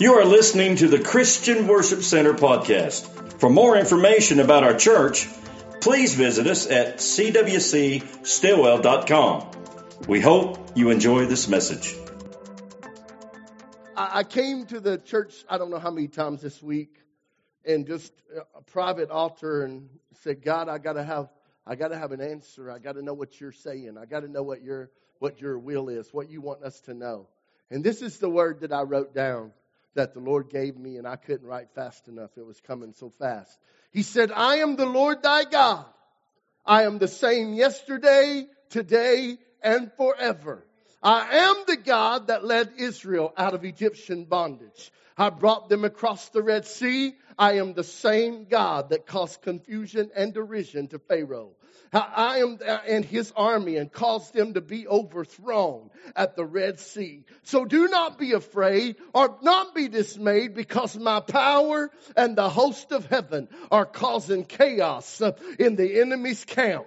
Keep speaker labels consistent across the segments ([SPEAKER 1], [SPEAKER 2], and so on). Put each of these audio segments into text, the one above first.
[SPEAKER 1] You are listening to the Christian Worship Center podcast. For more information about our church, please visit us at cwcstillwell.com. We hope you enjoy this message.
[SPEAKER 2] I came to the church, I don't know how many times this week, and just uh, a private altar and said, God, I gotta have I gotta have an answer. I gotta know what you're saying. I gotta know what your what your will is, what you want us to know. And this is the word that I wrote down that the Lord gave me, and I couldn't write fast enough. It was coming so fast. He said, I am the Lord thy God. I am the same yesterday, today, and forever. I am the God that led Israel out of Egyptian bondage. I brought them across the Red Sea. I am the same God that caused confusion and derision to Pharaoh. I am uh, and his army and caused them to be overthrown at the Red Sea. So do not be afraid or not be dismayed because my power and the host of heaven are causing chaos uh, in the enemy's camp.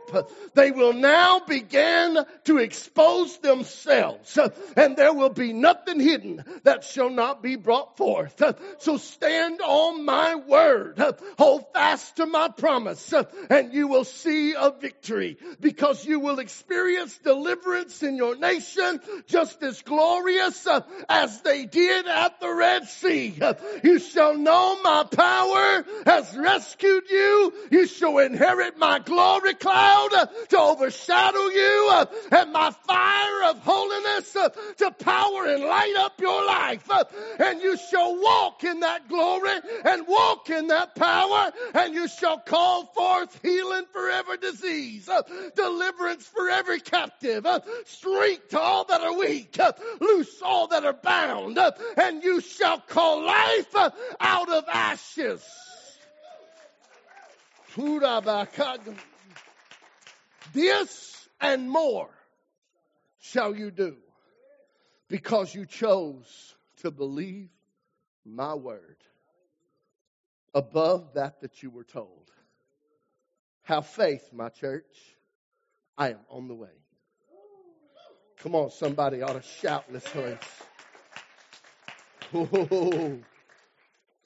[SPEAKER 2] They will now begin to expose themselves uh, and there will be nothing hidden that shall not be brought forth. So stand on my word. Hold fast to my promise and you will see a victory victory because you will experience deliverance in your nation just as glorious uh, as they did at the Red Sea. You shall know my power has rescued you. You shall inherit my glory cloud uh, to overshadow you uh, and my fire of holiness to power and light up your life. And you shall walk in that glory and walk in that power and you shall call forth healing for every disease uh, deliverance for every captive, uh, strength to all that are weak, uh, loose all that are bound, and you shall call life out of ashes. This and more shall you do because you chose to believe my word above that that you were told. Have faith, my church. I am on the way. Come on, somebody ought to shout in this place. Oh,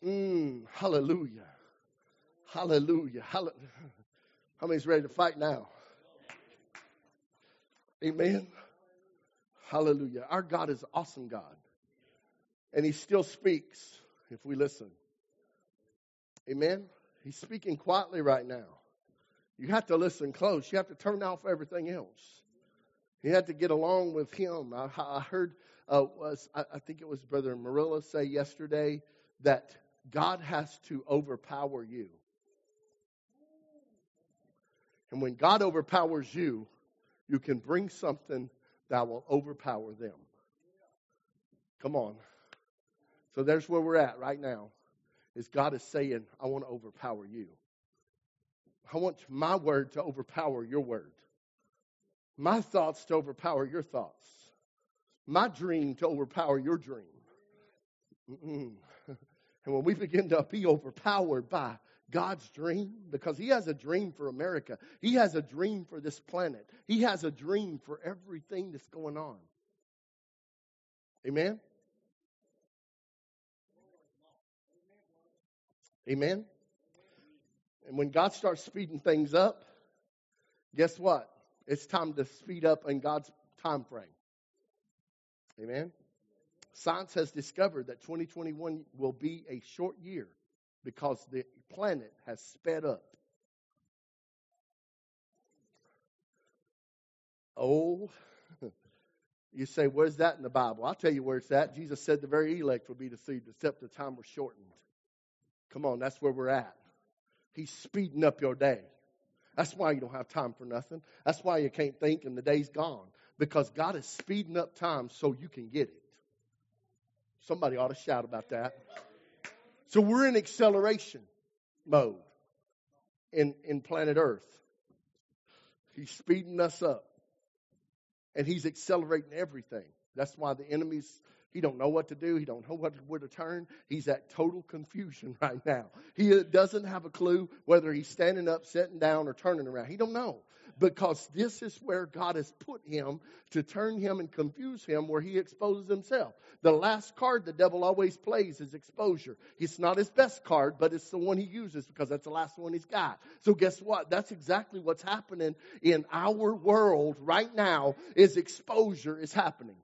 [SPEAKER 2] mm, hallelujah. Hallelujah. Hallelujah. How many's ready to fight now? Amen. Hallelujah. Our God is an awesome God. And he still speaks if we listen. Amen. He's speaking quietly right now. You have to listen close. You have to turn off everything else. You have to get along with him. I, I heard, uh, was, I, I think it was Brother Marilla say yesterday that God has to overpower you. And when God overpowers you, you can bring something that will overpower them. Come on. So there's where we're at right now. Is God is saying, I want to overpower you. I want my word to overpower your word, my thoughts to overpower your thoughts, my dream to overpower your dream. Mm-mm. And when we begin to be overpowered by God's dream, because He has a dream for America, He has a dream for this planet, He has a dream for everything that's going on. Amen? Amen? And when God starts speeding things up, guess what? It's time to speed up in God's time frame. Amen. Science has discovered that 2021 will be a short year because the planet has sped up. Oh, you say, where's that in the Bible? I'll tell you where it's at. Jesus said the very elect would be deceived, except the time was shortened. Come on, that's where we're at. He's speeding up your day. That's why you don't have time for nothing. That's why you can't think and the day's gone. Because God is speeding up time so you can get it. Somebody ought to shout about that. So we're in acceleration mode in, in planet Earth. He's speeding us up. And he's accelerating everything. That's why the enemy's he don't know what to do. He don't know what, where to turn. He's at total confusion right now. He uh, doesn't have a clue whether he's standing up, sitting down, or turning around. He don't know because this is where God has put him to turn him and confuse him where he exposes himself. The last card the devil always plays is exposure. It's not his best card, but it's the one he uses because that's the last one he's got. So guess what? That's exactly what's happening in our world right now is exposure is happening.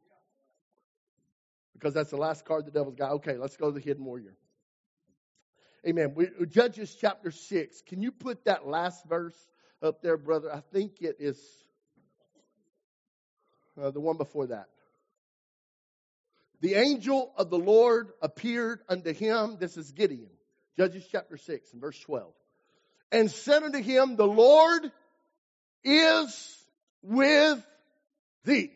[SPEAKER 2] Because that's the last card the devil's got. Okay, let's go to the hidden warrior. Amen. We, Judges chapter 6. Can you put that last verse up there, brother? I think it is uh, the one before that. The angel of the Lord appeared unto him. This is Gideon. Judges chapter 6 and verse 12. And said unto him, The Lord is with thee.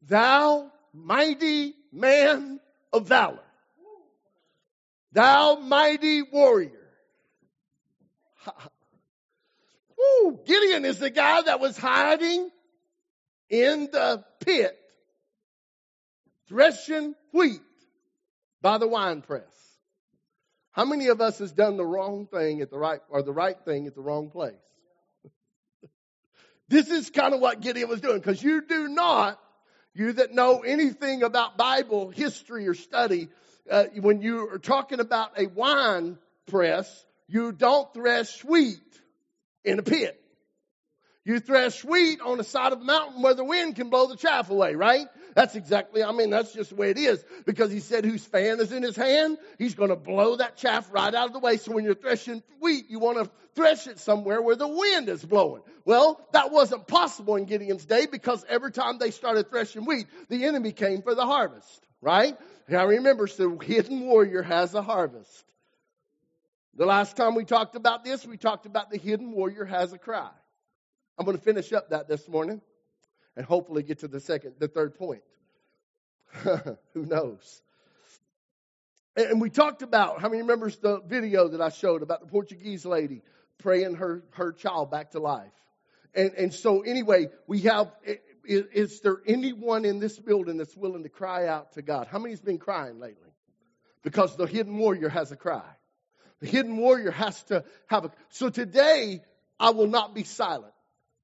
[SPEAKER 2] Thou mighty man of valor. Thou mighty warrior. Woo, Gideon is the guy that was hiding in the pit, threshing wheat by the wine press. How many of us has done the wrong thing at the right, or the right thing at the wrong place? this is kind of what Gideon was doing, because you do not, you that know anything about Bible history or study, uh, when you are talking about a wine press, you don't thresh wheat in a pit. You thresh wheat on the side of a mountain where the wind can blow the chaff away, right? That's exactly, I mean, that's just the way it is. Because he said whose fan is in his hand, he's going to blow that chaff right out of the way. So when you're threshing wheat, you want to thresh it somewhere where the wind is blowing. Well, that wasn't possible in Gideon's day because every time they started threshing wheat, the enemy came for the harvest, right? Now remember, the hidden warrior has a harvest. The last time we talked about this, we talked about the hidden warrior has a cry. I'm going to finish up that this morning and hopefully get to the second, the third point. Who knows? And we talked about, how many remembers the video that I showed about the Portuguese lady praying her, her child back to life? And, and so anyway, we have, is, is there anyone in this building that's willing to cry out to God? How many's been crying lately? Because the hidden warrior has a cry. The hidden warrior has to have a. So today, I will not be silent.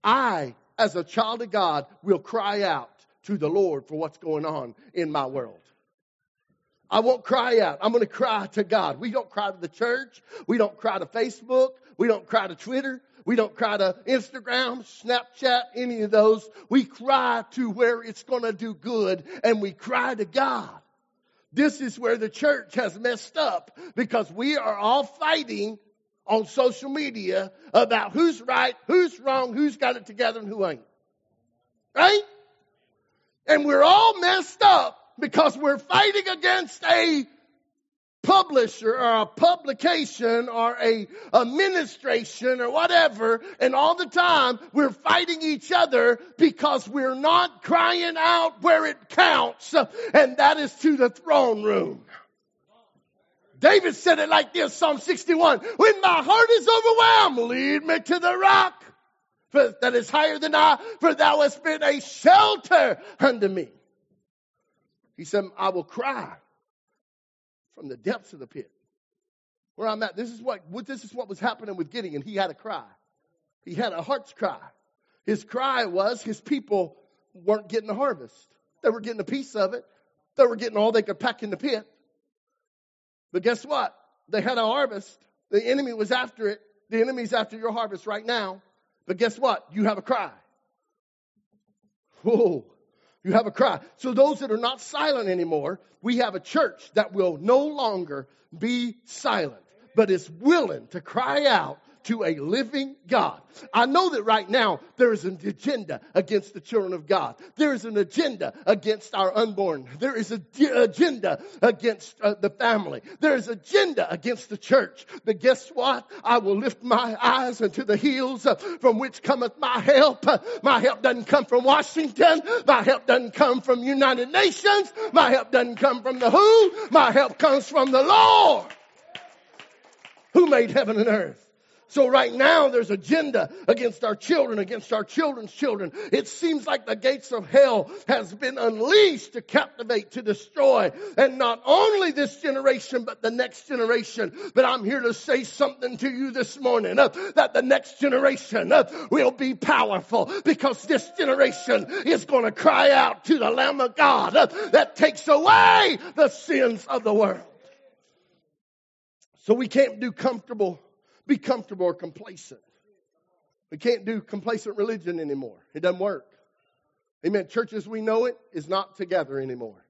[SPEAKER 2] I, as a child of God, will cry out to the Lord for what's going on in my world. I won't cry out. I'm going to cry to God. We don't cry to the church. We don't cry to Facebook. We don't cry to Twitter. We don't cry to Instagram, Snapchat, any of those. We cry to where it's going to do good and we cry to God. This is where the church has messed up because we are all fighting on social media about who's right, who's wrong, who's got it together and who ain't. Right? And we're all messed up because we're fighting against a publisher or a publication or a administration or whatever, and all the time we're fighting each other because we're not crying out where it counts, and that is to the throne room. David said it like this, Psalm 61, when my heart is overwhelmed, lead me to the rock for, that is higher than I, for thou hast been a shelter unto me. He said, I will cry from the depths of the pit. Where I'm at, this is what, this is what was happening with Gideon. He had a cry. He had a heart's cry. His cry was his people weren't getting the harvest. They were getting a piece of it. They were getting all they could pack in the pit. But guess what? They had a harvest. The enemy was after it. The enemy's after your harvest right now. But guess what? You have a cry. Whoa. You have a cry. So those that are not silent anymore, we have a church that will no longer be silent, but is willing to cry out to a living God. I know that right now there is an agenda against the children of God. There is an agenda against our unborn. There is an agenda against uh, the family. There is agenda against the church. But guess what? I will lift my eyes unto the hills uh, from which cometh my help. Uh, my help doesn't come from Washington. My help doesn't come from United Nations. My help doesn't come from the WHO. My help comes from the Lord who made heaven and earth. So right now there's agenda against our children, against our children's children. It seems like the gates of hell has been unleashed to captivate, to destroy. And not only this generation, but the next generation. But I'm here to say something to you this morning uh, that the next generation uh, will be powerful because this generation is going to cry out to the Lamb of God uh, that takes away the sins of the world. So we can't do comfortable be comfortable or complacent. We can't do complacent religion anymore. It doesn't work. Amen. Church as we know it is not together anymore.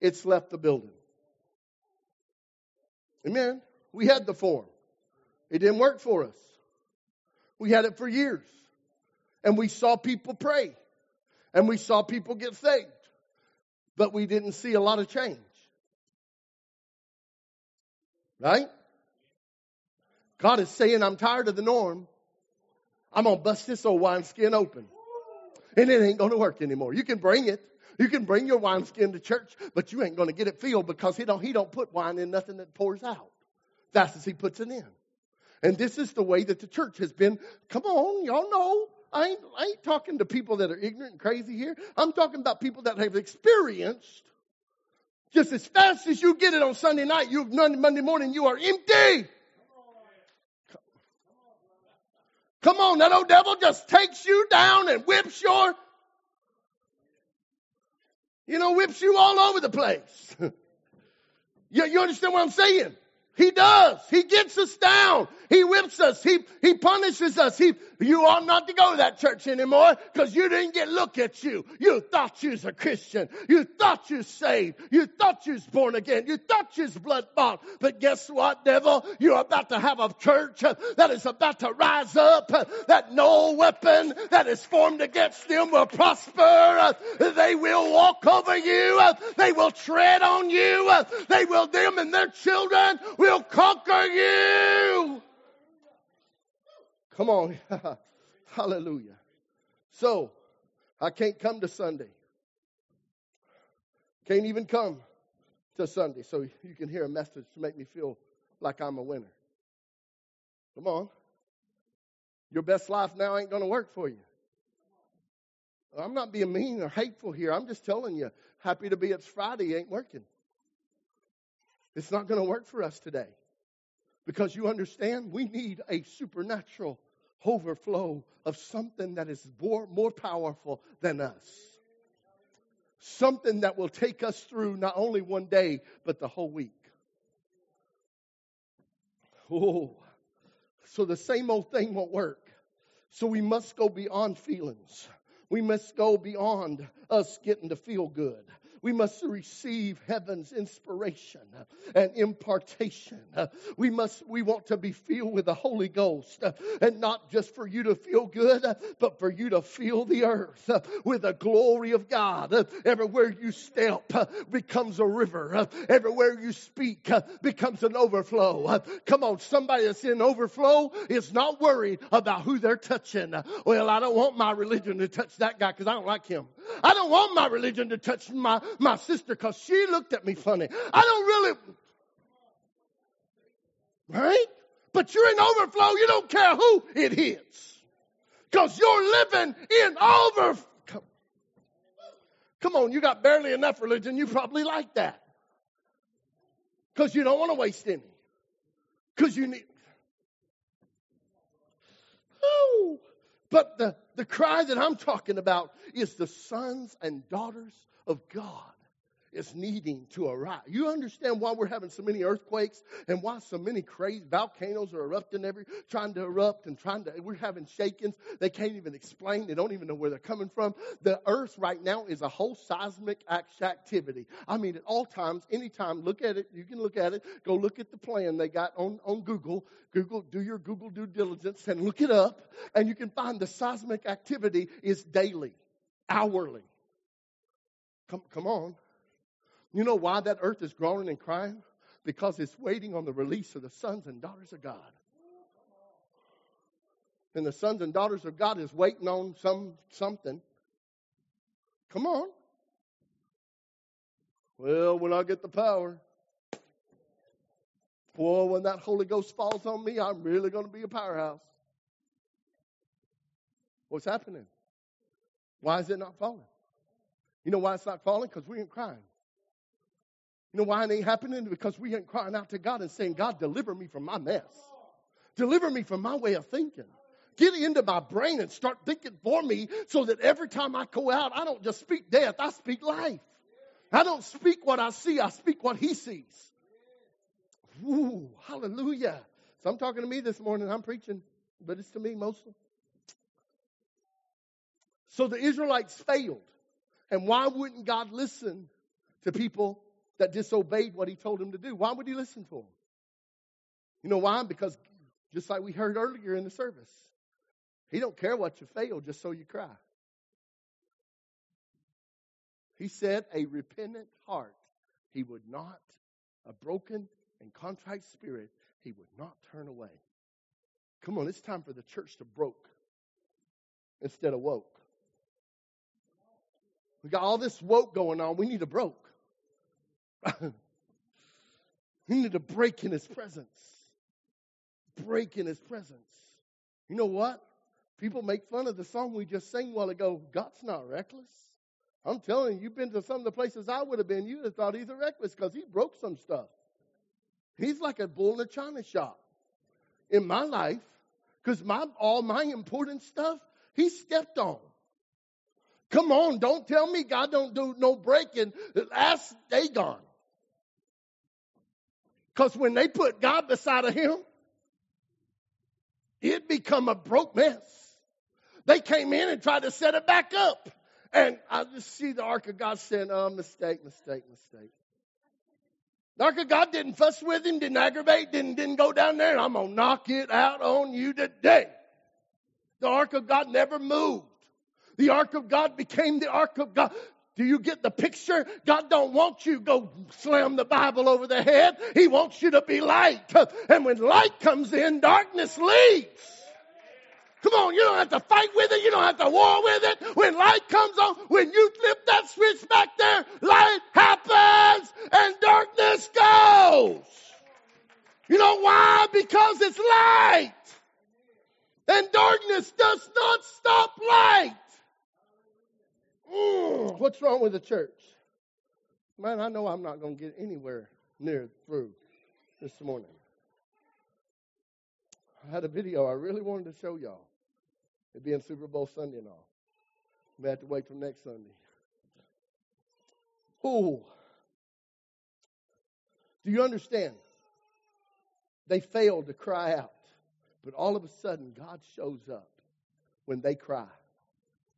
[SPEAKER 2] It's left the building. Amen. We had the form. It didn't work for us. We had it for years. And we saw people pray. And we saw people get saved. But we didn't see a lot of change. Right? God is saying, I'm tired of the norm. I'm going to bust this old wineskin open. And it ain't going to work anymore. You can bring it. You can bring your wineskin to church, but you ain't going to get it filled because he don't, he don't put wine in nothing that pours out. That's as he puts it in. And this is the way that the church has been. Come on, y'all know. I ain't, I ain't talking to people that are ignorant and crazy here. I'm talking about people that have experienced just as fast as you get it on Sunday night, you Monday morning, you are empty. Come on, that old devil just takes you down and whips your, you know, whips you all over the place. you, you understand what I'm saying? He does. He gets us down. He whips us. He, he punishes us. He, you ought not to go to that church anymore because you didn't get look at you. You thought you was a Christian. You thought you was saved. You thought you was born again. You thought you was blood bought. But guess what, devil? You're about to have a church uh, that is about to rise up, uh, that no weapon that is formed against them will prosper. Uh, they will walk over you. They will tread on you. They will, them and their children will conquer you. Come on. Hallelujah. So, I can't come to Sunday. Can't even come to Sunday. So you can hear a message to make me feel like I'm a winner. Come on. Your best life now ain't going to work for you. I'm not being mean or hateful here. I'm just telling you, happy to be it's Friday ain't working. It's not going to work for us today. Because you understand, we need a supernatural overflow of something that is more, more powerful than us. Something that will take us through not only one day, but the whole week. Oh, so the same old thing won't work. So we must go beyond feelings. We must go beyond us getting to feel good. We must receive heaven's inspiration and impartation. We must, we want to be filled with the Holy Ghost and not just for you to feel good, but for you to feel the earth with the glory of God. Everywhere you step becomes a river. Everywhere you speak becomes an overflow. Come on, somebody that's in overflow is not worried about who they're touching. Well, I don't want my religion to touch that guy because I don't like him. I don't want my religion to touch my, my sister because she looked at me funny. I don't really. Right? But you're in overflow. You don't care who it hits. Because you're living in overflow. Come, on, you got barely enough religion. You probably like that. Because you don't want to waste any. Because you need. Oh, but the, the cry that I'm talking about is the sons and daughters of God is needing to arise. You understand why we're having so many earthquakes and why so many crazy volcanoes are erupting every trying to erupt and trying to we're having shakings. They can't even explain. They don't even know where they're coming from. The earth right now is a whole seismic activity. I mean at all times, anytime, look at it, you can look at it, go look at the plan they got on, on Google. Google, do your Google due diligence and look it up, and you can find the seismic activity is daily, hourly. Come, come on. You know why that earth is groaning and crying? Because it's waiting on the release of the sons and daughters of God. And the sons and daughters of God is waiting on some something. Come on. Well, when I get the power. Boy, when that Holy Ghost falls on me, I'm really going to be a powerhouse. What's happening? Why is it not falling? You know why it's not falling? Because we ain't crying. You know why it ain't happening? Because we ain't crying out to God and saying, God, deliver me from my mess. Deliver me from my way of thinking. Get into my brain and start thinking for me so that every time I go out, I don't just speak death, I speak life. I don't speak what I see, I speak what he sees. Ooh, hallelujah. So I'm talking to me this morning, I'm preaching, but it's to me mostly. So the Israelites failed. And why wouldn't God listen to people that disobeyed what he told them to do? Why would he listen to them? You know why? Because just like we heard earlier in the service, he don't care what you fail just so you cry. He said a repentant heart he would not, a broken and contrite spirit he would not turn away. Come on, it's time for the church to broke instead of woke. We got all this woke going on. We need a broke. we need to break in his presence. Break in his presence. You know what? People make fun of the song we just sang a while ago. God's not reckless. I'm telling you, you've been to some of the places I would have been, you'd have thought he's a reckless because he broke some stuff. He's like a bull in a china shop in my life because my all my important stuff he stepped on. Come on, don't tell me God don't do no breaking. Ask Dagon. Because when they put God beside of him, it become a broke mess. They came in and tried to set it back up. And I just see the ark of God saying, oh, mistake, mistake, mistake. The ark of God didn't fuss with him, didn't aggravate, didn't, didn't go down there, I'm going to knock it out on you today. The ark of God never moved. The ark of God became the ark of God. Do you get the picture? God don't want you to go slam the Bible over the head. He wants you to be light. And when light comes in, darkness leaves. Come on, you don't have to fight with it. You don't have to war with it. When light comes on, when you flip that switch back there, light happens and darkness goes. You know why? Because it's light. And darkness does not stop light. Mm, what's wrong with the church? Man, I know I'm not going to get anywhere near through this morning. I had a video I really wanted to show y'all. It being Super Bowl Sunday and all. We have to wait till next Sunday. Oh. Do you understand? They failed to cry out. But all of a sudden, God shows up when they cry.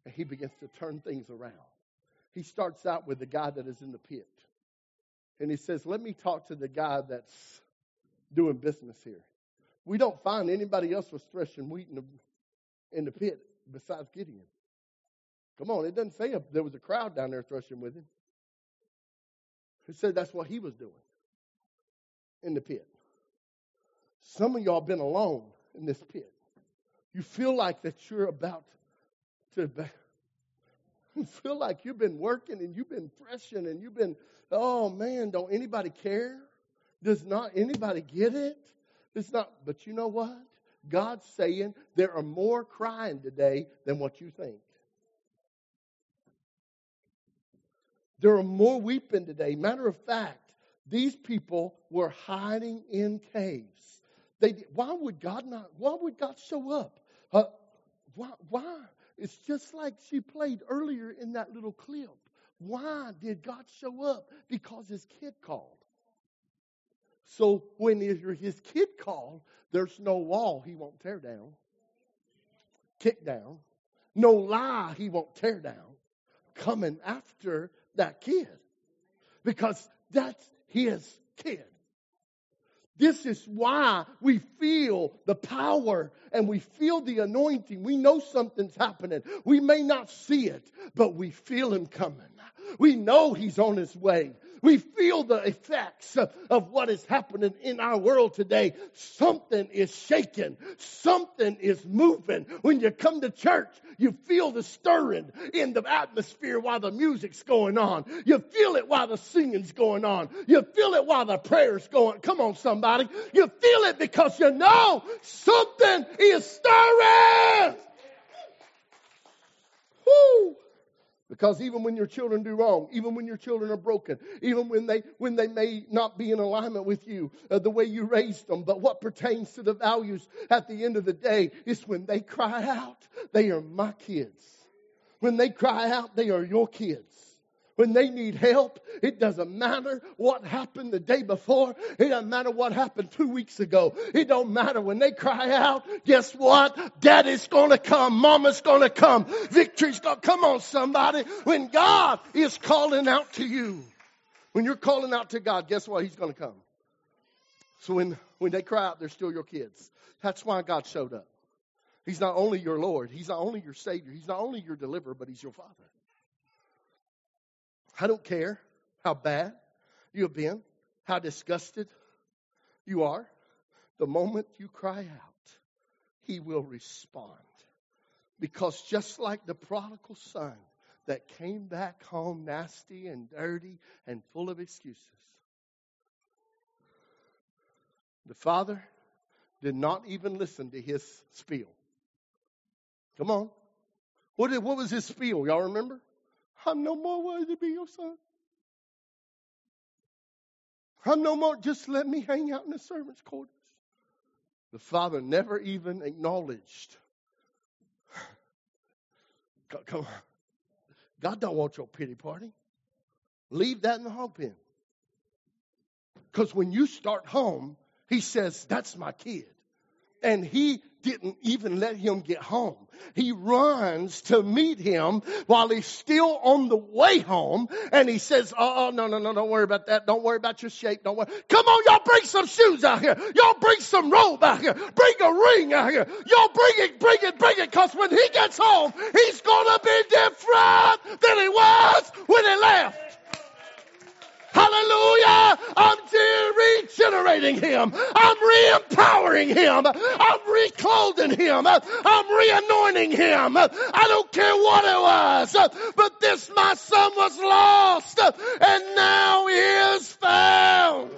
[SPEAKER 2] And he begins to turn things around. He starts out with the guy that is in the pit. And he says, Let me talk to the guy that's doing business here. We don't find anybody else was threshing wheat in the, in the pit besides Gideon. Come on, it doesn't say there was a crowd down there threshing with him. It said that's what he was doing in the pit. Some of y'all been alone in this pit. You feel like that you're about to feel like you've been working and you've been threshing and you've been, oh man, don't anybody care? Does not anybody get it? It's not, but you know what? God's saying there are more crying today than what you think. There are more weeping today. Matter of fact, these people were hiding in caves. They, why would God not? Why would God show up? Uh, why, why? It's just like she played earlier in that little clip. Why did God show up? Because his kid called. So when his kid called, there's no wall he won't tear down, kick down, no lie he won't tear down, coming after that kid. Because that's his kid. This is why we feel the power and we feel the anointing. We know something's happening. We may not see it, but we feel him coming. We know he's on his way. We feel the effects of, what is happening in our world today. Something is shaking. Something is moving. When you come to church, you feel the stirring in the atmosphere while the music's going on. You feel it while the singing's going on. You feel it while the prayer's going. Come on, somebody. You feel it because you know something is stirring. Woo! Because even when your children do wrong, even when your children are broken, even when they when they may not be in alignment with you, uh, the way you raised them, but what pertains to the values at the end of the day is when they cry out, they are my kids. When they cry out, they are your kids when they need help. It doesn't matter what happened the day before. It doesn't matter what happened two weeks ago. It don't matter when they cry out. Guess what? Daddy's gonna come. Mama's gonna come. Victory's gonna come on somebody. When God is calling out to you, when you're calling out to God, guess what? He's gonna come. So when, when they cry out, they're still your kids. That's why God showed up. He's not only your Lord, He's not only your Savior, He's not only your deliverer, but He's your Father. I don't care how bad you have been, how disgusted you are. The moment you cry out, He will respond. Because just like the prodigal son that came back home nasty and dirty and full of excuses, the father did not even listen to his spiel. Come on. What, did, what was his spiel? Y'all remember? I'm no more worthy to be your son. I'm no more, just let me hang out in the servants' quarters. The father never even acknowledged. Come on. God don't want your pity party. Leave that in the hog pen. Because when you start home, he says, That's my kid. And he didn't even let him get home. He runs to meet him while he's still on the way home. And he says, Oh, no, no, no, don't worry about that. Don't worry about your shape. Don't worry. Come on, y'all bring some shoes out here. Y'all bring some robe out here. Bring a ring out here. Y'all bring it, bring it, bring it. Cause when he gets home, he's gonna be different than he was when he left. Hallelujah. I'm regenerating him. I'm re-empowering him. I'm reclothing him. I'm re-anointing him. I don't care what it was. But this my son was lost and now is found.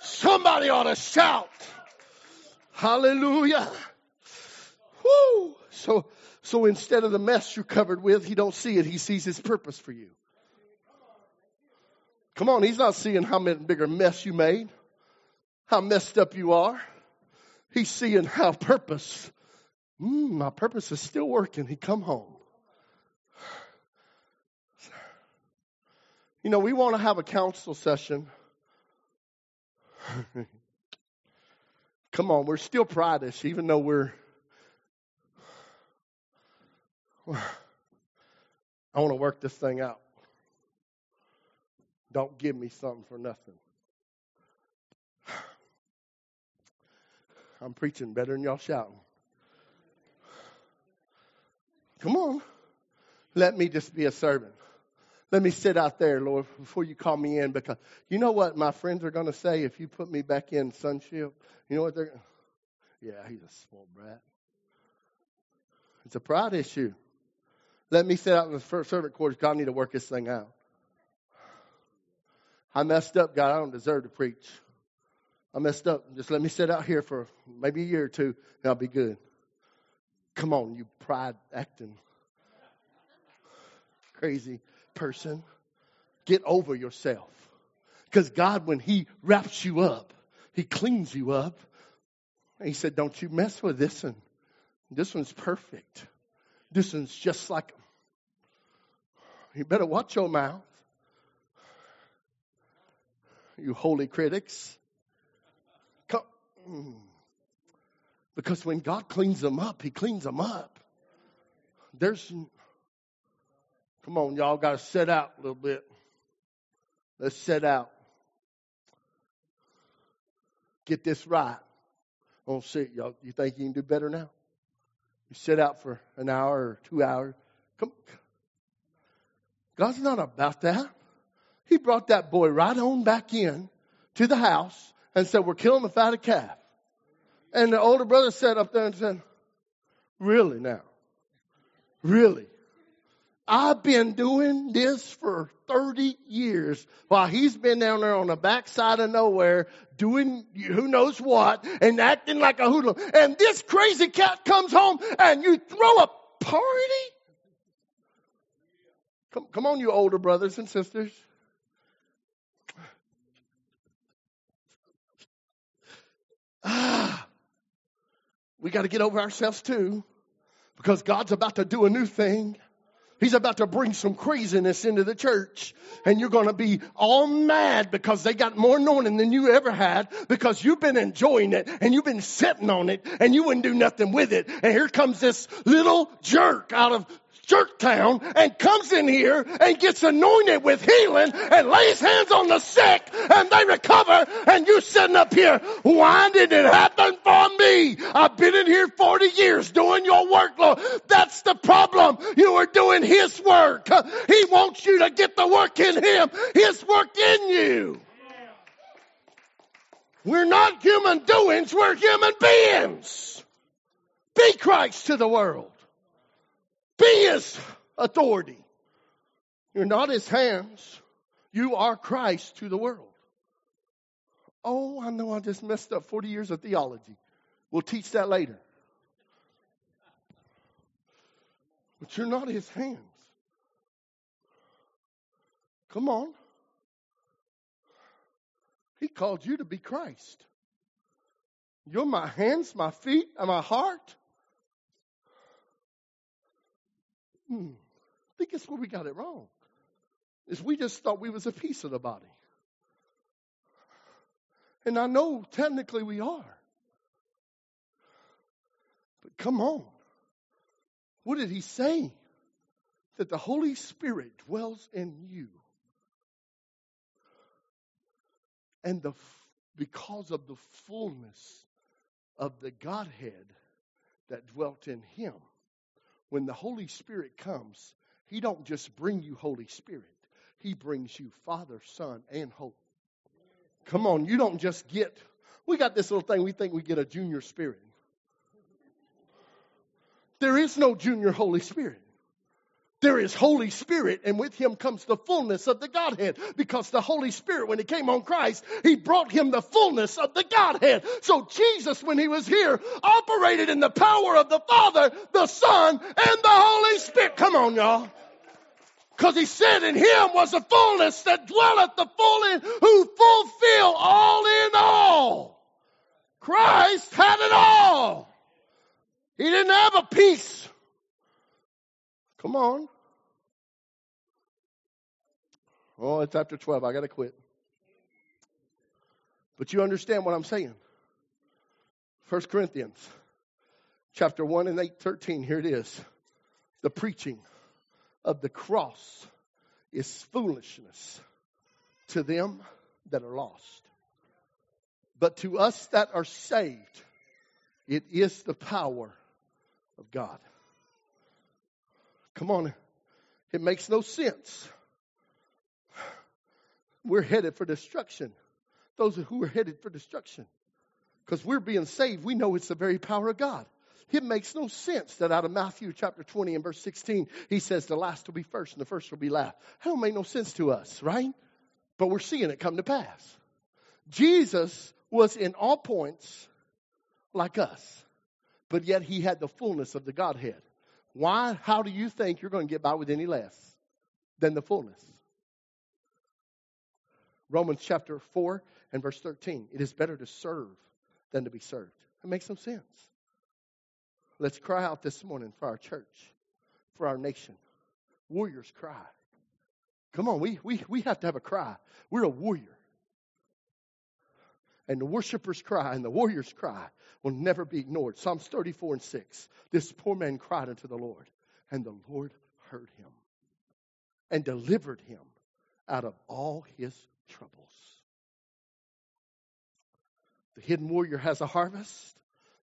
[SPEAKER 2] Somebody ought to shout. Hallelujah. So, so instead of the mess you're covered with, he don't see it. He sees his purpose for you. Come on, he's not seeing how much bigger mess you made, how messed up you are. He's seeing how purpose, mm, my purpose is still working. He come home. You know, we want to have a council session. Come on, we're still prideish, even though we're. I want to work this thing out. Don't give me something for nothing. I'm preaching better than y'all shouting. Come on. Let me just be a servant. Let me sit out there, Lord, before you call me in because you know what my friends are going to say if you put me back in sonship? You know what they're Yeah, he's a spoiled brat. It's a pride issue. Let me sit out in the servant quarters. God, I need to work this thing out. I messed up, God. I don't deserve to preach. I messed up. Just let me sit out here for maybe a year or two, and I'll be good. Come on, you pride acting crazy person. Get over yourself. Because God, when He wraps you up, He cleans you up. He said, Don't you mess with this one. This one's perfect. This one's just like. You better watch your mouth you holy critics. Come. Mm. Because when God cleans them up, He cleans them up. There's, come on, y'all got to set out a little bit. Let's set out. Get this right. Oh, see, y'all, you think you can do better now? You sit out for an hour or two hours. Come. God's not about that. He brought that boy right on back in to the house and said, we're killing the fatted calf. And the older brother sat up there and said, really now? Really? I've been doing this for 30 years while he's been down there on the backside of nowhere doing who knows what and acting like a hoodlum. And this crazy cat comes home and you throw a party? Come, come on, you older brothers and sisters. Ah, we got to get over ourselves too because God's about to do a new thing. He's about to bring some craziness into the church and you're going to be all mad because they got more anointing than you ever had because you've been enjoying it and you've been sitting on it and you wouldn't do nothing with it. And here comes this little jerk out of Jerktown and comes in here and gets anointed with healing and lays hands on the sick and they recover and you sitting up here, why did it happen for me? I've been in here 40 years doing your work, Lord. That's the problem. You are doing His work. He wants you to get the work in Him, His work in you. We're not human doings, we're human beings. Be Christ to the world. Be his authority. You're not his hands. You are Christ to the world. Oh, I know I just messed up 40 years of theology. We'll teach that later. But you're not his hands. Come on. He called you to be Christ. You're my hands, my feet, and my heart. Hmm. I think it's where we got it wrong. Is we just thought we was a piece of the body. And I know technically we are. But come on. What did he say? That the Holy Spirit dwells in you. And the because of the fullness of the Godhead that dwelt in him when the Holy Spirit comes, He don't just bring you Holy Spirit. He brings you Father, Son, and Hope. Come on, you don't just get, we got this little thing, we think we get a junior spirit. There is no junior Holy Spirit. There is Holy Spirit, and with him comes the fullness of the Godhead. Because the Holy Spirit, when he came on Christ, he brought him the fullness of the Godhead. So Jesus, when he was here, operated in the power of the Father, the Son, and the Holy Spirit. Come on, y'all. Because he said in him was the fullness that dwelleth the full in, who fulfill all in all. Christ had it all. He didn't have a piece. Come on. Oh, it's after 12. I got to quit. But you understand what I'm saying. 1 Corinthians chapter 1 and 8, 13. Here it is. The preaching of the cross is foolishness to them that are lost. But to us that are saved, it is the power of God. Come on. It makes no sense. We're headed for destruction. Those who are headed for destruction. Because we're being saved, we know it's the very power of God. It makes no sense that out of Matthew chapter 20 and verse 16, he says the last will be first and the first will be last. That don't make no sense to us, right? But we're seeing it come to pass. Jesus was in all points like us, but yet he had the fullness of the Godhead. Why? How do you think you're going to get by with any less than the fullness? Romans chapter 4 and verse 13. It is better to serve than to be served. It makes some sense. Let's cry out this morning for our church, for our nation. Warriors cry. Come on, we, we, we have to have a cry. We're a warrior. And the worshipers cry and the warriors cry will never be ignored. Psalms 34 and 6. This poor man cried unto the Lord, and the Lord heard him and delivered him out of all his troubles. The hidden warrior has a harvest,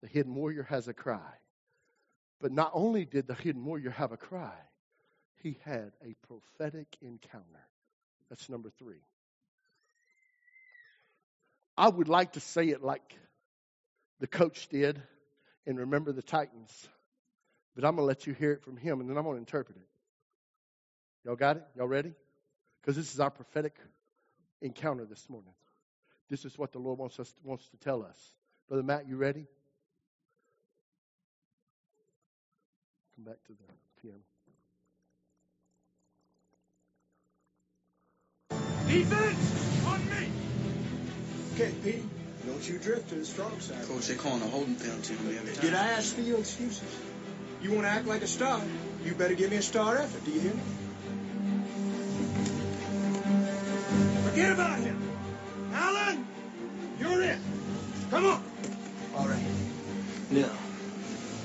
[SPEAKER 2] the hidden warrior has a cry. But not only did the hidden warrior have a cry, he had a prophetic encounter. That's number three. I would like to say it like the coach did and remember the Titans, but I'm going to let you hear it from him and then I'm going to interpret it. Y'all got it? Y'all ready? Because this is our prophetic encounter this morning. This is what the Lord wants us wants to tell us. Brother Matt, you ready? Come back to the piano.
[SPEAKER 3] Defense on me.
[SPEAKER 4] Okay, Pete. Don't you drift to the strong side.
[SPEAKER 5] Coach, they're calling a holding penalty on me every time.
[SPEAKER 4] Did I ask for your excuses? You want to act like a star? You better give me a star effort. Do you hear me?
[SPEAKER 3] Forget about him. Alan, you're it. Come on.
[SPEAKER 6] All right. Now,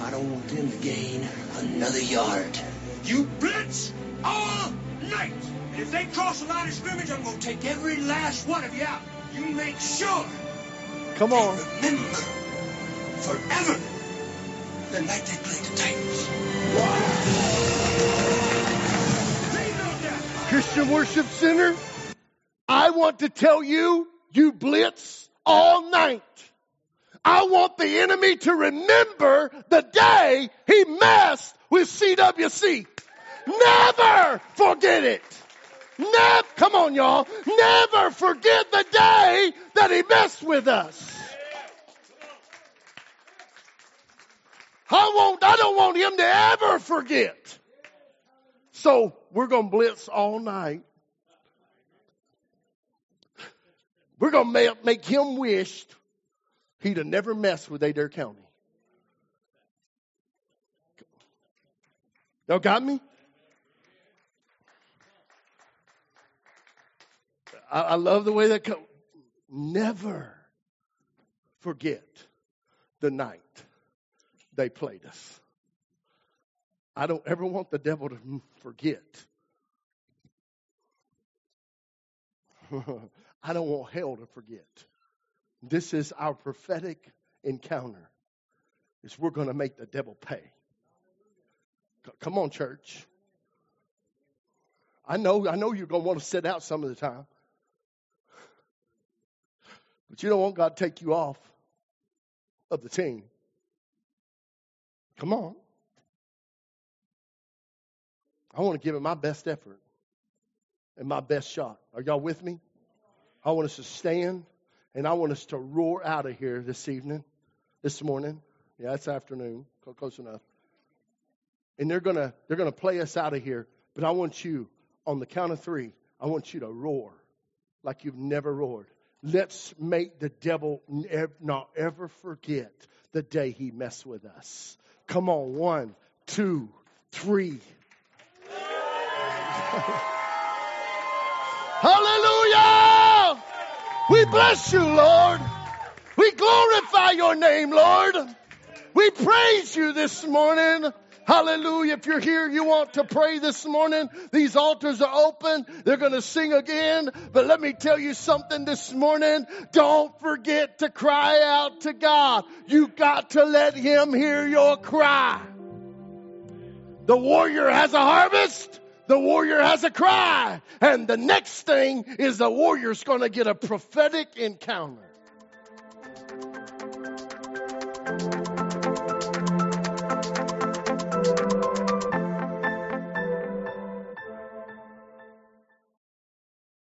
[SPEAKER 6] I don't want them to gain another yard.
[SPEAKER 3] You blitz all night. And if they cross the line of scrimmage, I'm going to take every last one of you out. You make sure.
[SPEAKER 2] Come on.
[SPEAKER 3] Remember forever the night they played the Titans.
[SPEAKER 2] Christian Worship Center, I want to tell you, you blitz all night. I want the enemy to remember the day he messed with CWC. Never forget it. Never, come on y'all, never forget the day that he messed with us. I won't, I don't want him to ever forget. So we're going to blitz all night. We're going to make, him wish he'd have never messed with Adair County. Y'all got me? I, I love the way that co- never forget the night they played us. I don't ever want the devil to forget. I don't want hell to forget. This is our prophetic encounter. Is we're going to make the devil pay. Come on, church. I know, I know you're going to want to sit out some of the time. But you don't want God to take you off of the team. Come on. I want to give it my best effort and my best shot. Are y'all with me? I want us to stand and I want us to roar out of here this evening, this morning. Yeah, it's afternoon, close enough. And they're gonna they're gonna play us out of here. But I want you on the count of three. I want you to roar like you've never roared. Let's make the devil not ever forget the day he messed with us. Come on, one, two, three. Hallelujah! We bless you, Lord. We glorify your name, Lord. We praise you this morning. Hallelujah. If you're here, you want to pray this morning, these altars are open. They're going to sing again. But let me tell you something this morning. Don't forget to cry out to God. You got to let Him hear your cry. The warrior has a harvest. The warrior has a cry. And the next thing is the warrior's going to get a prophetic encounter.